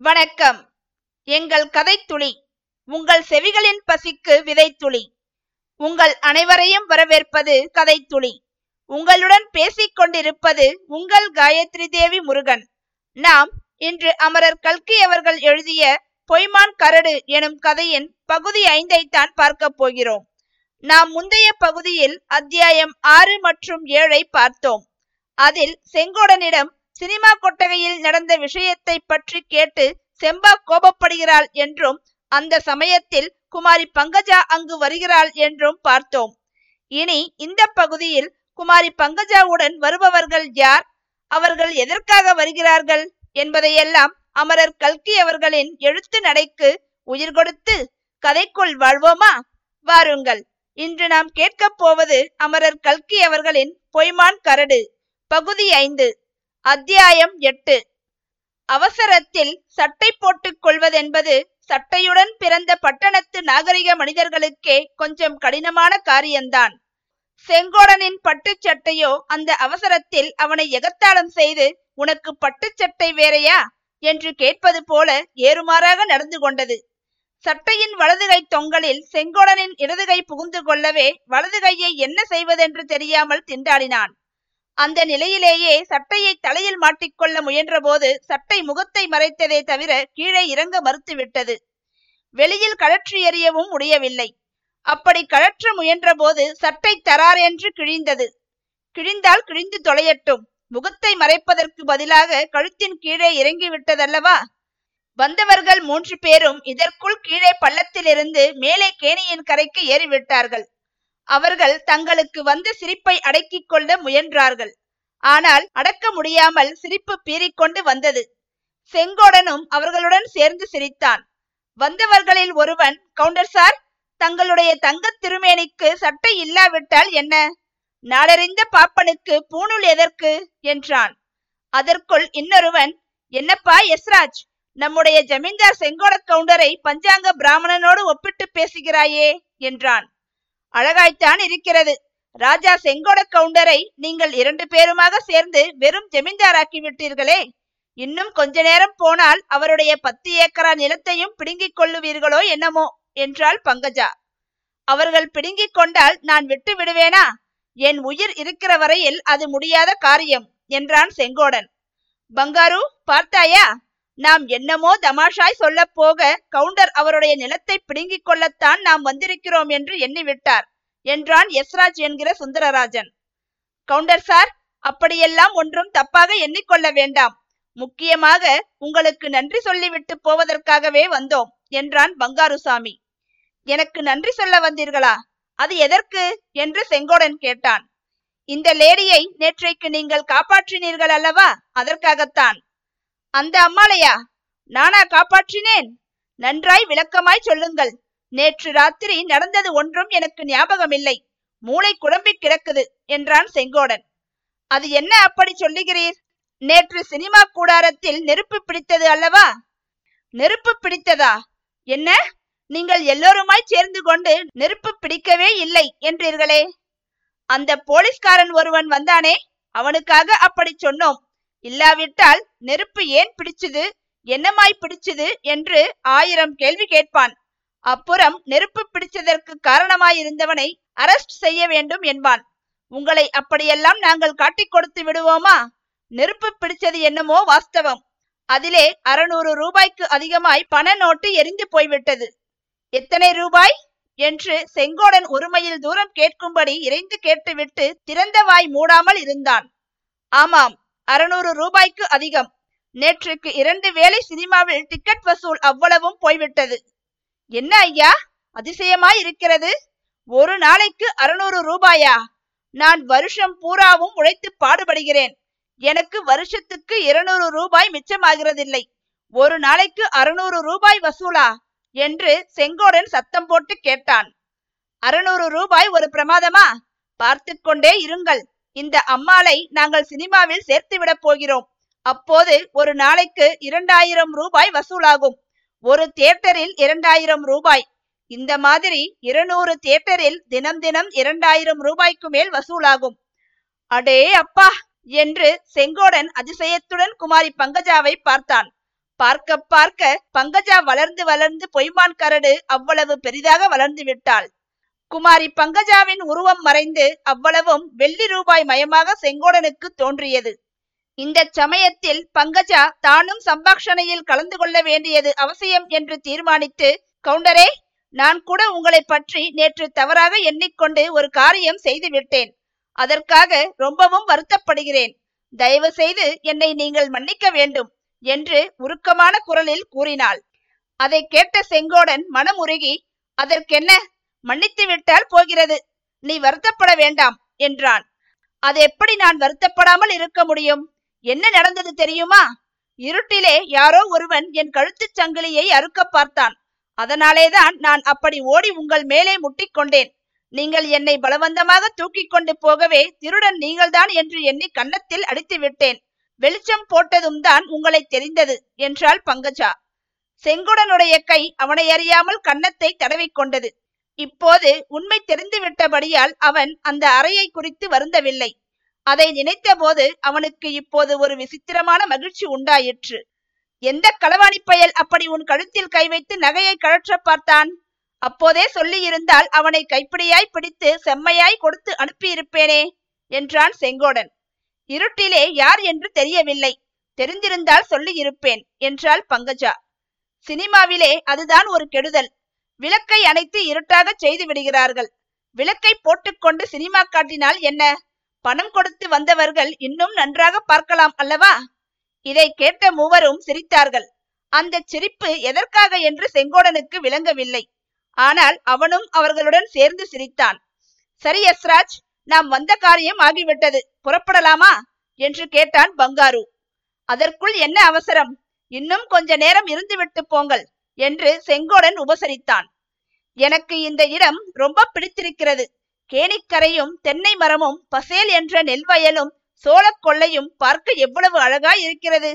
வணக்கம். எங்கள் கதைத்துளி உங்கள் செவிகளின் பசிக்கு விதைத்துளி உங்கள் அனைவரையும் வரவேற்பது கதைத்துளி உங்களுடன் பேசிக் கொண்டிருப்பது உங்கள் காயத்ரி தேவி முருகன். நாம் இன்று அமரர் கல்கி அவர்கள் எழுதிய பொய்மான் கரடு எனும் கதையின் பகுதி ஐந்தை தான் பார்க்க போகிறோம். நாம் முந்தைய பகுதியில் அத்தியாயம் ஆறு மற்றும் ஏழை பார்த்தோம். அதில் செங்கோடனிடம் சினிமா கொட்டகையில் நடந்த விஷயத்தை பற்றி கேட்டு செம்பா கோபப்படுகிறாள் என்றும் அந்த சமயத்தில் குமாரி பங்கஜா அங்கு வருகிறாள் என்றும் பார்த்தோம். இனி இந்த பகுதியில் குமாரி பங்கஜாவுடன் வருபவர்கள் யார்? அவர்கள் எதற்காக வருகிறார்கள்? என்பதையெல்லாம் அமரர் கல்கி அவர்களின் எழுத்து நடைக்கு உயிர் கொடுத்து கதைக்குள் வாழ்வோமா? வாருங்கள். இன்று நாம் கேட்கப் போவது அமரர் கல்கி அவர்களின் பொய்மான் கரடு. பகுதி ஐந்து. அத்தியாயம் எட்டு. அவசரத்தில் சட்டை போட்டுக் கொள்வதென்பது சட்டையுடன் பிறந்த பட்டணத்து நாகரிக மனிதர்களுக்கே கொஞ்சம் கடினமான காரியம்தான் செங்கோடனின் பட்டுச் சட்டையோ அந்த அவசரத்தில் அவனை எகத்தாளம் செய்து உனக்கு பட்டுச் சட்டை வேறையா என்று கேட்பது போல ஏறுமாறாக நடந்து கொண்டது. சட்டையின் வலதுகை தொங்கலில் செங்கோடனின் இடதுகை புகுந்து கொள்ளவே வலது கையை என்ன செய்வதென்று தெரியாமல் திண்டாடினான். அந்த நிலையிலேயே சட்டையை தலையில் மாட்டிக்கொள்ள முயன்றபோது சட்டை முகத்தை மறைத்ததே தவிர கீழே இறங்க மறுத்துவிட்டது. வெளியில் கழற்றி எறியவும் முடியவில்லை. அப்படி கழற்ற முயன்றபோது சட்டை தரார் என்று கிழிந்தது. கிழிந்தால் கிழிந்து தொலையட்டும். முகத்தை மறைப்பதற்கு பதிலாக கழுத்தின் கீழே இறங்கி விட்டதல்லவா வந்தவர்கள் மூன்று பேரும் இதற்குள் கீழே பள்ளத்திலிருந்து மேலே கேணியின் கரைக்கு ஏறிவிட்டார்கள். அவர்கள் தங்களுக்கு வந்த சிரிப்பை அடக்கிக் கொள்ள முயன்றார்கள். ஆனால் அடக்க முடியாமல் சிரிப்பு பீறிக்கொண்டு வந்தது. செங்கோடனும் அவர்களுடன் சேர்ந்து சிரித்தான். வந்தவர்களில் ஒருவன் கவுண்டர் சார் தங்களுடைய தங்கத் திருமேனிக்கு சட்டை இல்லாவிட்டால் என்ன? நாடறிந்த பாப்பனுக்கு பூணூல் எதற்கு? என்றான். அதற்குள் இன்னொருவன் என்னப்பா எஸ்ராஜ் நம்முடைய ஜமீன்தார் செங்கோட கவுண்டரை பஞ்சாங்க பிராமணனோடு ஒப்பிட்டு பேசுகிறாயே? என்றான். அழகாய்த்தான் இருக்கிறது. ராஜா செங்கோட கவுண்டரை நீங்கள் இரண்டு பேருமாக சேர்ந்து வெறும் ஜமீன்தாராக்கி விட்டீர்களே. இன்னும் கொஞ்ச நேரம் போனால் அவருடைய பத்து ஏக்கரா நிலத்தையும் பிடுங்கிக் கொள்ளுவீர்களோ என்னமோ என்றாள் பங்கஜா. அவர்கள் பிடுங்கிக் கொண்டால் நான் விட்டு விடுவேனா? என் உயிர் இருக்கிற வரையில் அது முடியாத காரியம் என்றான் செங்கோடன். பங்காரு பார்த்தாயா? நாம் என்னமோ தமாஷாய் சொல்ல போக கவுண்டர் அவருடைய நிலத்தை பிடுங்கிக் கொள்ளத்தான் நாம் வந்திருக்கிறோம் என்று எண்ணிவிட்டார் என்றான் எஸ்ராஜ் என்கிற சுந்தரராஜன். கவுண்டர் சார் அப்படியெல்லாம் ஒன்றும் தப்பாக எண்ணிக்கொள்ள வேண்டாம். முக்கியமாக உங்களுக்கு நன்றி சொல்லிவிட்டு போவதற்காகவே வந்தோம் என்றான் பங்காருசாமி. எனக்கு நன்றி சொல்ல வந்தீர்களா? அது எதற்கு? என்று செங்கோடன் கேட்டான். இந்த லேடியை நேற்றைக்கு நீங்கள் காப்பாற்றினீர்கள் அல்லவா? அதற்காகத்தான். அந்த அம்மாளையா? நானா காப்பாற்றினேன். நன்றாய் விளக்கமாய் சொல்லுங்கள். நேற்று ராத்திரி நடந்தது ஒன்றும் எனக்கு ஞாபகமில்லை. மூளை குழம்பி கிடக்குது என்றான் செங்கோடன். அது என்ன அப்படி சொல்லுகிறீர்? நேற்று சினிமா கூடாரத்தில் நெருப்பு பிடித்தது அல்லவா? நெருப்பு பிடித்ததா? என்ன? நீங்கள் எல்லோருமாய் சேர்ந்து கொண்டு நெருப்பு பிடிக்கவே இல்லை என்றீர்களே. அந்த போலீஸ்காரன் ஒருவன் வந்தானே? அவனுக்காக அப்படி சொன்னோம். இல்லாவிட்டால் நெருப்பு ஏன் பிடிச்சது? என்னமாய் பிடிச்சது? என்று ஆயிரம் கேள்வி கேட்பான். அப்புறம் நெருப்பு பிடிச்சதற்கு காரணமாயிருந்தவனை அரெஸ்ட் செய்ய வேண்டும் என்பான். உங்களை அப்படியெல்லாம் நாங்கள் காட்டிக் கொடுத்து விடுவோமா? நெருப்பு பிடிச்சது என்னமோ வாஸ்தவம். அதிலே அறுநூறு ரூபாய்க்கு அதிகமாய் பண நோட்டு எரிந்து போய்விட்டது. எத்தனை ரூபாய்? என்று செங்கோடன் ஒருமையில் தூரம் கேட்கும்படி இறைந்து கேட்டுவிட்டு திறந்த வாய் மூடாமல் இருந்தான். ஆமாம் அறுநூறு ரூபாய்க்கு அதிகம். நேற்றுக்கு இரண்டு வேளை சினிமாவில் டிக்கெட் வசூல் அவ்வளவும் போய்விட்டது. என்ன ஐயா? அதிசயமாய் இருக்கிறது. ஒரு நாளைக்கு அறுநூறு ரூபாயா? நான் வருஷம் பூராவும் உழைத்து பாடுபடுகிறேன். எனக்கு வருஷத்துக்கு இருநூறு ரூபாய் மிச்சமாகிறதில்லை. ஒரு நாளைக்கு அறுநூறு ரூபாய் வசூலா? என்று செங்கோடன் சத்தம் போட்டு கேட்டான். அறுநூறு ரூபாய் ஒரு பிரமாதமா? பார்த்து கொண்டே இருங்கள். இந்த அம்மாளை நாங்கள் சினிமாவில் சேர்த்து விட போகிறோம். அப்போது ஒரு நாளைக்கு இரண்டாயிரம் ரூபாய் வசூலாகும். ஒரு தியேட்டரில் இரண்டாயிரம் ரூபாய். இந்த மாதிரி இருநூறு தியேட்டரில் தினம் தினம் இரண்டாயிரம் ரூபாய்க்கு மேல் வசூலாகும். அடே அப்பா! என்று செங்கோடன் அதிசயத்துடன் குமாரி பங்கஜாவை பார்த்தான். பார்க்க பார்க்க பங்கஜா வளர்ந்து வளர்ந்து பொய்மான் கரடு அவ்வளவு பெரிதாக வளர்ந்து விட்டாள். குமாரி பங்கஜாவின் உருவம் மறைந்து அவ்வளவும் வெள்ளி ரூபாய் மயமாக செங்கோடனுக்கு தோன்றியது. இந்த சமயத்தில் பங்கஜா தானும் சம்பாஷணையில் கலந்து கொள்ள வேண்டியது அவசியம் என்று தீர்மானித்து கவுண்டரே நான் கூட உங்களை பற்றி நேற்று தவறாக எண்ணிக்கொண்டு ஒரு காரியம் செய்து விட்டேன். அதற்காக ரொம்பவும் வருத்தப்படுகிறேன். தயவு செய்து என்னை நீங்கள் மன்னிக்க வேண்டும் என்று உருக்கமான குரலில் கூறினாள். அதை கேட்ட செங்கோடன் மனமுருகி அதற்கென்ன? மன்னித்து விட்டால் போகிறது. நீ வருத்தப்பட வேண்டாம் என்றான். அது எப்படி நான் வருத்தப்படாமல் இருக்க முடியும்? என்ன நடந்தது தெரியுமா? இருட்டிலே யாரோ ஒருவன் என் கழுத்துச் சங்கிலியை அறுக்க பார்த்தான். அதனாலேதான் நான் அப்படி ஓடி உங்கள் மேலே முட்டிக்கொண்டேன் நீங்கள் என்னை பலவந்தமாக தூக்கி கொண்டு போகவே திருடன் நீங்கள்தான் என்று எண்ணி கன்னத்தில் அடித்து விட்டேன் வெளிச்சம் போட்டதும் தான் உங்களை தெரிந்தது என்றாள் பங்கஜா. செங்குடனுடைய கை அவனை அறியாமல் கன்னத்தை தடவிக்கொண்டது இப்போது உண்மை தெரிந்துவிட்டபடியால் அவன் அந்த அறையை குறித்து வருந்தவில்லை. அதை நினைத்தபோது அவனுக்கு இப்போது ஒரு விசித்திரமான மகிழ்ச்சி உண்டாயிற்று. எந்த களவாணி பயல் அப்படி உன் கழுத்தில் கை வைத்து நகையை கழற்ற பார்த்தான்? அப்போதே சொல்லியிருந்தால் அவனை கைப்பிடியாய் பிடித்து செம்மையாய் கொடுத்து அனுப்பியிருப்பேனே என்றான் செங்கோடன். இருட்டிலே யார் என்று தெரியவில்லை. தெரிந்திருந்தால் சொல்லியிருப்பேன் என்றாள் பங்கஜா. சினிமாவிலே அதுதான் ஒரு கெடுதல். விளக்கை அணைத்து இருட்டாக செய்து விடுகிறார்கள். விளக்கை போட்டுக்கொண்டு சினிமா காட்டினால் என்ன? பணம் கொடுத்து வந்தவர்கள் இன்னும் நன்றாக பார்க்கலாம் அல்லவா? இதை கேட்ட மூவரும் சிரித்தார்கள். அந்த சிரிப்பு எதற்காக என்று செங்கோடனுக்கு விளங்கவில்லை. ஆனால் அவனும் அவர்களுடன் சேர்ந்து சிரித்தான். சரி யஸ்ராஜ் நாம் வந்த காரியம் ஆகிவிட்டது. புறப்படலாமா? என்று கேட்டான் பங்காரு. அதற்குள் என்ன அவசரம்? இன்னும் கொஞ்ச நேரம் இருந்துவிட்டு போங்கள். என்று செங்கோடன் உபசரித்தான். எனக்கு இந்த இடம் ரொம்ப பிடித்திருக்கிறது. கேணிக்கரையும் தென்னை மரமும் பசேல் என்ற நெல்வயலும் சோழக் கொள்ளையும் பார்க்க எவ்வளவு அழகாய் இருக்கிறது.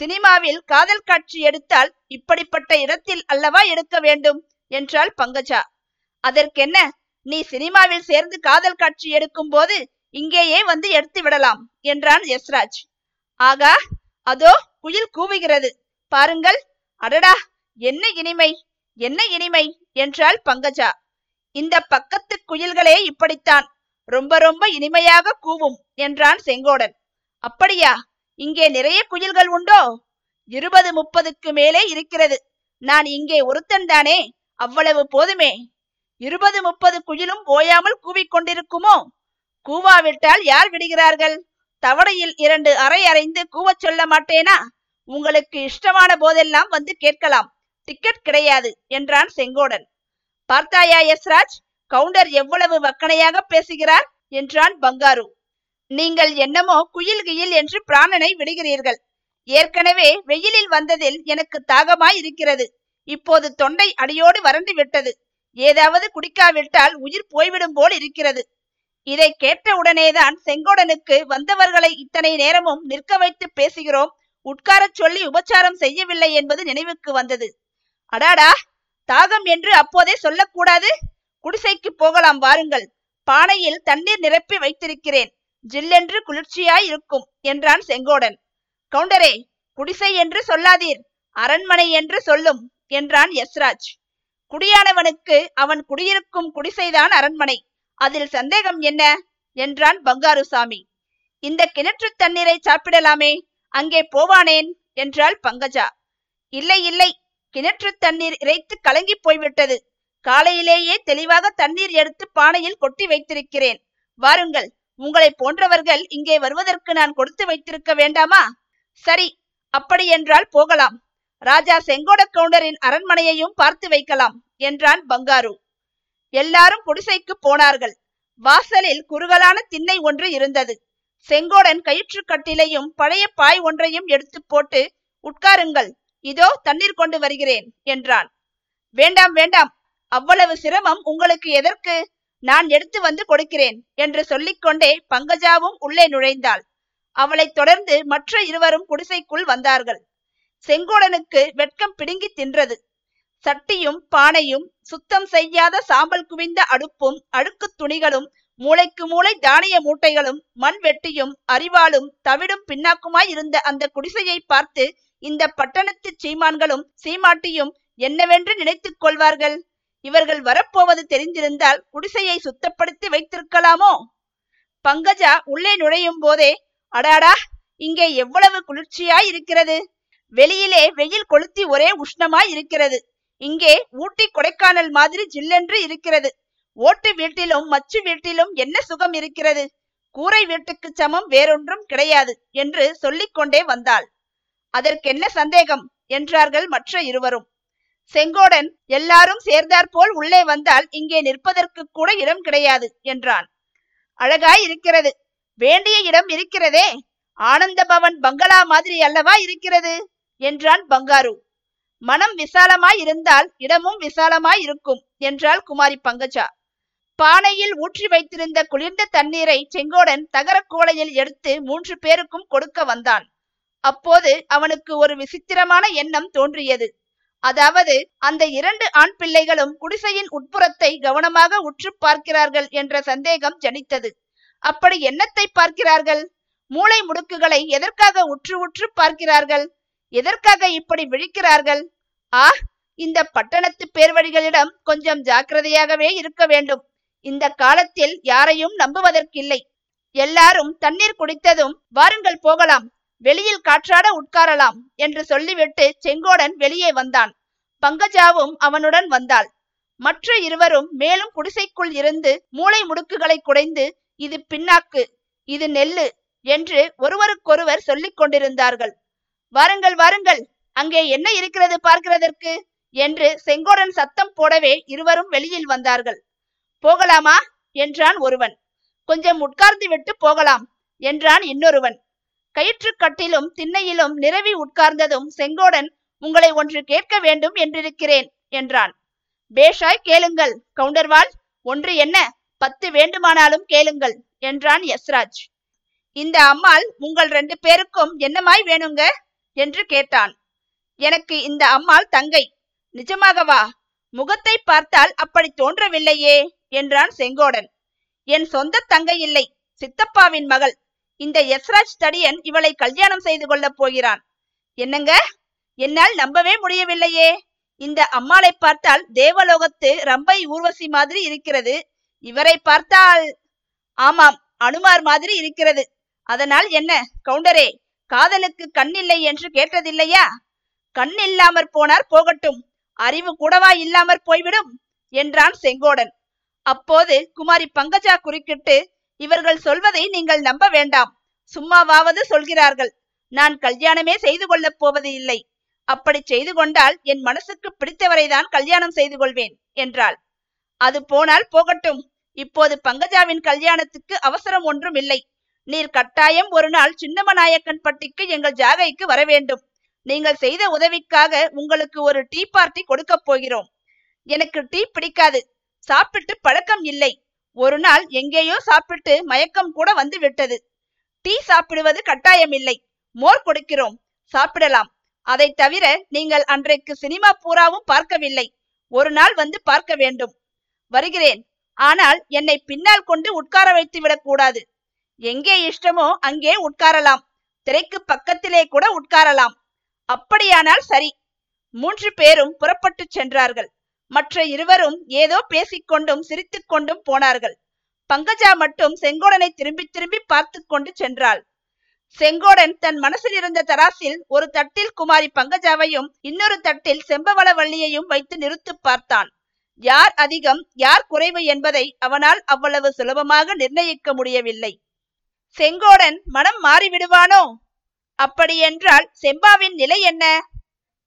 சினிமாவில் காதல் காட்சி எடுத்தால் இப்படிப்பட்ட இடத்தில் அல்லவா எடுக்க வேண்டும்? என்றாள் பங்கஜா. அதற்கென்ன? நீ சினிமாவில் சேர்ந்து காதல் காட்சி எடுக்கும் போது இங்கேயே வந்து எடுத்து விடலாம் என்றான் யஸ்ராஜ் ஆகா அதோ குயில் கூவுகிறது. பாருங்கள். அடடா என்ன இனிமை? என்ன இனிமை? என்றாள் பங்கஜா. இந்த பக்கத்து குயில்களே இப்படித்தான். ரொம்ப ரொம்ப இனிமையாக கூவும் என்றான் செங்கோடன். அப்படியா? இங்கே நிறைய குயில்கள் உண்டோ? இருபது முப்பதுக்கு மேலே இருக்கிறது. நான் இங்கே ஒருத்தன் தானே? அவ்வளவு போதுமே. இருபது முப்பது குயிலும் ஓயாமல் கூவிக்கொண்டிருக்குமோ கூவாவிட்டால் யார் விடுகிறார்கள்? தவடையில் இரண்டு அறை அறைந்து கூவச் சொல்ல மாட்டேனா? உங்களுக்கு இஷ்டமான போதெல்லாம் வந்து கேட்கலாம். டிக்கெட் கிடையாது என்றான் செங்கோடன். பார்த்தாயா யஸ்ராஜ் கவுண்டர் எவ்வளவு வக்கனையாக பேசுகிறார் என்றான் பங்காரு. நீங்கள் என்னமோ குயில் கியில் என்று பிராணனை விடுகிறீர்கள். ஏற்கனவே வெயிலில் வந்ததில் எனக்கு தாகமாய் இருக்கிறது இப்போது தொண்டை அடியோடு வறண்டு விட்டது. ஏதாவது குடிக்காவிட்டால் உயிர் போய்விடும் போல் இருக்கிறது. இதை கேட்டவுடனேதான் செங்கோடனுக்கு வந்தவர்களை இத்தனை நேரமும் நிற்க வைத்து பேசுகிறோம் உட்காரச் சொல்லி உபச்சாரம் செய்யவில்லை என்பது நினைவுக்கு வந்தது. அடாடா தாகம் என்று அப்போதே சொல்லக்கூடாது? குடிசைக்கு போகலாம் வாருங்கள். பானையில் தண்ணீர் நிரப்பி வைத்திருக்கிறேன். ஜில்லென்று குளிர்ச்சியாய் இருக்கும் என்றான் செங்கோடன். கவுண்டரே குடிசை என்று சொல்லாதீர். அரண்மனை என்று சொல்லும் என்றான் யஸ்ராஜ் குடியானவனுக்கு அவன் குடியிருக்கும் குடிசைதான் அரண்மனை. அதில் சந்தேகம் என்ன? என்றான் பங்காருசாமி இந்த கிணற்று தண்ணீரை சாப்பிடலாமே அங்கே போவானேன் என்றாள் பங்கஜா. இல்லை இல்லை கிணற்று தண்ணீர் இறைத்து கலங்கி போய்விட்டது. காலையிலேயே தெளிவாக தண்ணீர் எடுத்து பானையில் கொட்டி வைத்திருக்கிறேன். வாருங்கள் உங்களை போன்றவர்கள் இங்கே வருவதற்கு நான் கொடுத்து வைத்திருக்க வேண்டாமா? சரி அப்படி என்றால் போகலாம். ராஜா செங்கோட கவுண்டரின் அரண்மனையையும் பார்த்து வைக்கலாம் என்றான் பங்காரு. எல்லாரும் குடிசைக்கு போனார்கள். வாசலில் குறுகலான திண்ணை ஒன்று இருந்தது. செங்கோடன் கயிற்று கட்டிலையும் பழைய பாய் ஒன்றையும் எடுத்து போட்டு உட்காருங்கள் இதோ தண்ணீர் கொண்டு வருகிறேன் என்றான். வேண்டாம் வேண்டாம் அவ்வளவு சிரமம் உங்களுக்கு எதற்கு? நான் எடுத்து வந்து கொடுக்கிறேன் என்று சொல்லிக்கொண்டே பங்கஜாவும் உள்ளே நுழைந்தாள். அவளை தொடர்ந்து மற்ற இருவரும் குடிசைக்குள் வந்தார்கள். செங்கோடனுக்கு வெட்கம் பிடுங்கி தின்றது. சட்டியும் பானையும் சுத்தம் செய்யாத சாம்பல் குவிந்த அடுப்பும் அடுக்கு துணிகளும் மூளைக்கு மூளை தானிய மூட்டைகளும் மண் வெட்டியும் அறிவாலும் தவிடும் பின்னாக்குமாய் இருந்த அந்த குடிசையை பார்த்து இந்த பட்டணத்து சீமான்களும் சீமாட்டியும் என்னவென்று நினைத்துக் கொள்வார்கள்? இவர்கள் வரப்போவது தெரிந்திருந்தால் குடிசையை சுத்தப்படுத்தி வைத்திருக்கலாமோ? பங்கஜா உள்ளே நுழையும் போதே அடாடா இங்கே எவ்வளவு குளிர்ச்சியாய் இருக்கிறது வெளியிலே வெயில் கொளுத்தி ஒரே உஷ்ணமாய் இருக்கிறது இங்கே ஊட்டி கொடைக்கானல் மாதிரி ஜில்லென்று இருக்கிறது. ஓட்டு வீட்டிலும் மச்சு வீட்டிலும் என்ன சுகம் இருக்கிறது கூரை வீட்டுக்கு சமம் வேறொன்றும் கிடையாது என்று சொல்லிக்கொண்டே வந்தாள். அதற்கென்ன சந்தேகம்? என்றார்கள் மற்ற இருவரும். செங்கோடன் எல்லாரும் சேர்ந்தாற்போல் உள்ளே வந்தால் இங்கே நிற்பதற்கு கூட இடம் கிடையாது என்றான். அழகாய் இருக்கிறது. வேண்டிய இடம் இருக்கிறதே. ஆனந்த பவன் பங்களா மாதிரி அல்லவா இருக்கிறது? என்றான் பங்காரு. மனம் விசாலமாய் இருந்தால் இடமும் விசாலமாய் இருக்கும் என்றாள் குமாரி பங்கஜா. பானையில் ஊற்றி வைத்திருந்த குளிர்ந்த தண்ணீரை செங்கோடன் தகர கோலையில் எடுத்து மூன்று பேருக்கும் கொடுக்க வந்தான். அப்போது அவனுக்கு ஒரு விசித்திரமான எண்ணம் தோன்றியது. அதாவது அந்த இரண்டு ஆண் பிள்ளைகளும் குடிசையின் உட்புறத்தை கவனமாக உற்று பார்க்கிறார்கள் என்ற சந்தேகம் ஜனித்தது. அப்படி என்னத்தை பார்க்கிறார்கள்? மூளை முடுக்குகளை எதற்காக உற்று உற்று பார்க்கிறார்கள்? எதற்காக இப்படி விழிக்கிறார்கள்? ஆ இந்த பட்டணத்து பேர்வழிகளிடம் கொஞ்சம் ஜாக்கிரதையாகவே இருக்க வேண்டும். இந்த காலத்தில் யாரையும் நம்புவதற்கில்லை. எல்லாரும் தண்ணீர் குடித்ததும் வாருங்கள் போகலாம். வெளியில் காற்றாட உட்காரலாம் என்று சொல்லிவிட்டு செங்கோடன் வெளியே வந்தான். பங்கஜாவும் அவனுடன் வந்தாள். மற்ற இருவரும் மேலும் குடிசைக்குள் இருந்து மூளை முடுக்குகளை குடைந்து இது பின்னாக்கு இது நெல்லு என்று ஒருவருக்கொருவர் சொல்லிக் கொண்டிருந்தார்கள். வாருங்கள் வாருங்கள் அங்கே என்ன இருக்கிறது பார்க்கிறதற்கு? என்று செங்கோடன் சத்தம் போடவே இருவரும் வெளியில் வந்தார்கள். போகலாமா? என்றான் ஒருவன். கொஞ்சம் உட்கார்ந்து விட்டு போகலாம் என்றான் இன்னொருவன். கயிற்றுக்கட்டிலும் திண்ணையிலும் நிரவி உட்கார்ந்ததும் செங்கோடன் உங்களை ஒன்று கேட்க வேண்டும் என்றிருக்கிறேன் என்றான். பேஷாய் கேளுங்கள் கவுண்டர்வால். ஒன்று என்ன? பத்து வேண்டுமானாலும் கேளுங்கள் என்றான் யஸ்ராஜ் இந்த அம்மாள் உங்கள் ரெண்டு பேருக்கும் என்னமாய் வேணுங்க? என்று கேட்டான். எனக்கு இந்த அம்மாள் தங்கை. நிஜமாகவா? முகத்தை பார்த்தால் அப்படி தோன்றவில்லையே என்றான் செங்கோடன். என் சொந்த தங்கை இல்லை சித்தப்பாவின் மகள். இந்த யஸ்ராஜ் தடியன் இவளை கல்யாணம் செய்து கொள்ளப் போகிறான். என்னங்க? என்னால் நம்பவே முடியவில்லையே. இந்த அம்மாளை பார்த்தால் தேவலோகத்து ரம்பை ஊர்வசி மாதிரி இருக்கிறது. இவரை பார்த்தால் ஆமாம் அனுமார் மாதிரி இருக்கிறது. அதனால் என்ன? கவுண்டரே காதலுக்கு கண் இல்லை என்று கேட்டதில்லையா? கண் இல்லாமற் போனார் போகட்டும். அறிவு கூடவா இல்லாமற் போய்விடும்? என்றான் செங்கோடன். அப்போது குமாரி பங்கஜா குறுக்கிட்டு இவர்கள் சொல்வதை நீங்கள் நம்ப வேண்டாம். சும்மாவாவது சொல்கிறார்கள். நான் கல்யாணமே செய்து கொள்ளப் போவது இல்லை அப்படி செய்து கொண்டால் என் மனசுக்கு பிடித்தவரைதான் கல்யாணம் செய்து கொள்வேன் என்றாள். அது போனால் போகட்டும். இப்போது பங்கஜாவின் கல்யாணத்துக்கு அவசரம் ஒன்றும் இல்லை. நீர் கட்டாயம் ஒரு நாள் சின்னமநாயக்கன் பட்டிக்கு எங்கள் ஜாகைக்கு வர வேண்டும். நீங்கள் செய்த உதவிக்காக உங்களுக்கு ஒரு டீ பார்ட்டி கொடுக்க போகிறோம். எனக்கு டீ பிடிக்காது. சாப்பிட்டு பழக்கம் இல்லை. ஒரு நாள் எங்கேயோ சாப்பிட்டு மயக்கம் கூட வந்து விட்டது. டீ சாப்பிடுவது கட்டாயமில்லை. மோர் கொடுக்கிறோம். சாப்பிடலாம். அதை தவிர நீங்கள் அன்றைக்கு சினிமா பூராவும் பார்க்கவில்லை. ஒரு நாள் வந்து பார்க்க வேண்டும். வருகிறேன். ஆனால் என்னை பின்னால் கொண்டு உட்கார வைத்து விடக்கூடாது. எங்கே இஷ்டமோ அங்கே உட்காரலாம். திரைக்கு பக்கத்திலே கூட உட்காரலாம். அப்படியானால் சரி. மூன்று பேரும் புறப்பட்டு சென்றார்கள். மற்ற இருவரும் ஏதோ பேசிக்கொண்டும் சிரித்துக்கொண்டும் போனார்கள். பங்கஜா மட்டும் செங்கோடனை திரும்பி திரும்பி பார்த்து கொண்டு சென்றாள். செங்கோடன் தன் மனசில் இருந்த தராசில் ஒரு தட்டில் குமாரி பங்கஜாவையும் இன்னொரு தட்டில் செம்பவளவள்ளியையும் வைத்து நிறுத்து பார்த்தான். யார் அதிகம் யார் குறைவு என்பதை அவனால் அவ்வளவு சுலபமாக நிர்ணயிக்க முடியவில்லை. செங்கோடன் மனம் மாறிவிடுவானோ? அப்படியென்றால் செம்பாவின் நிலை என்ன?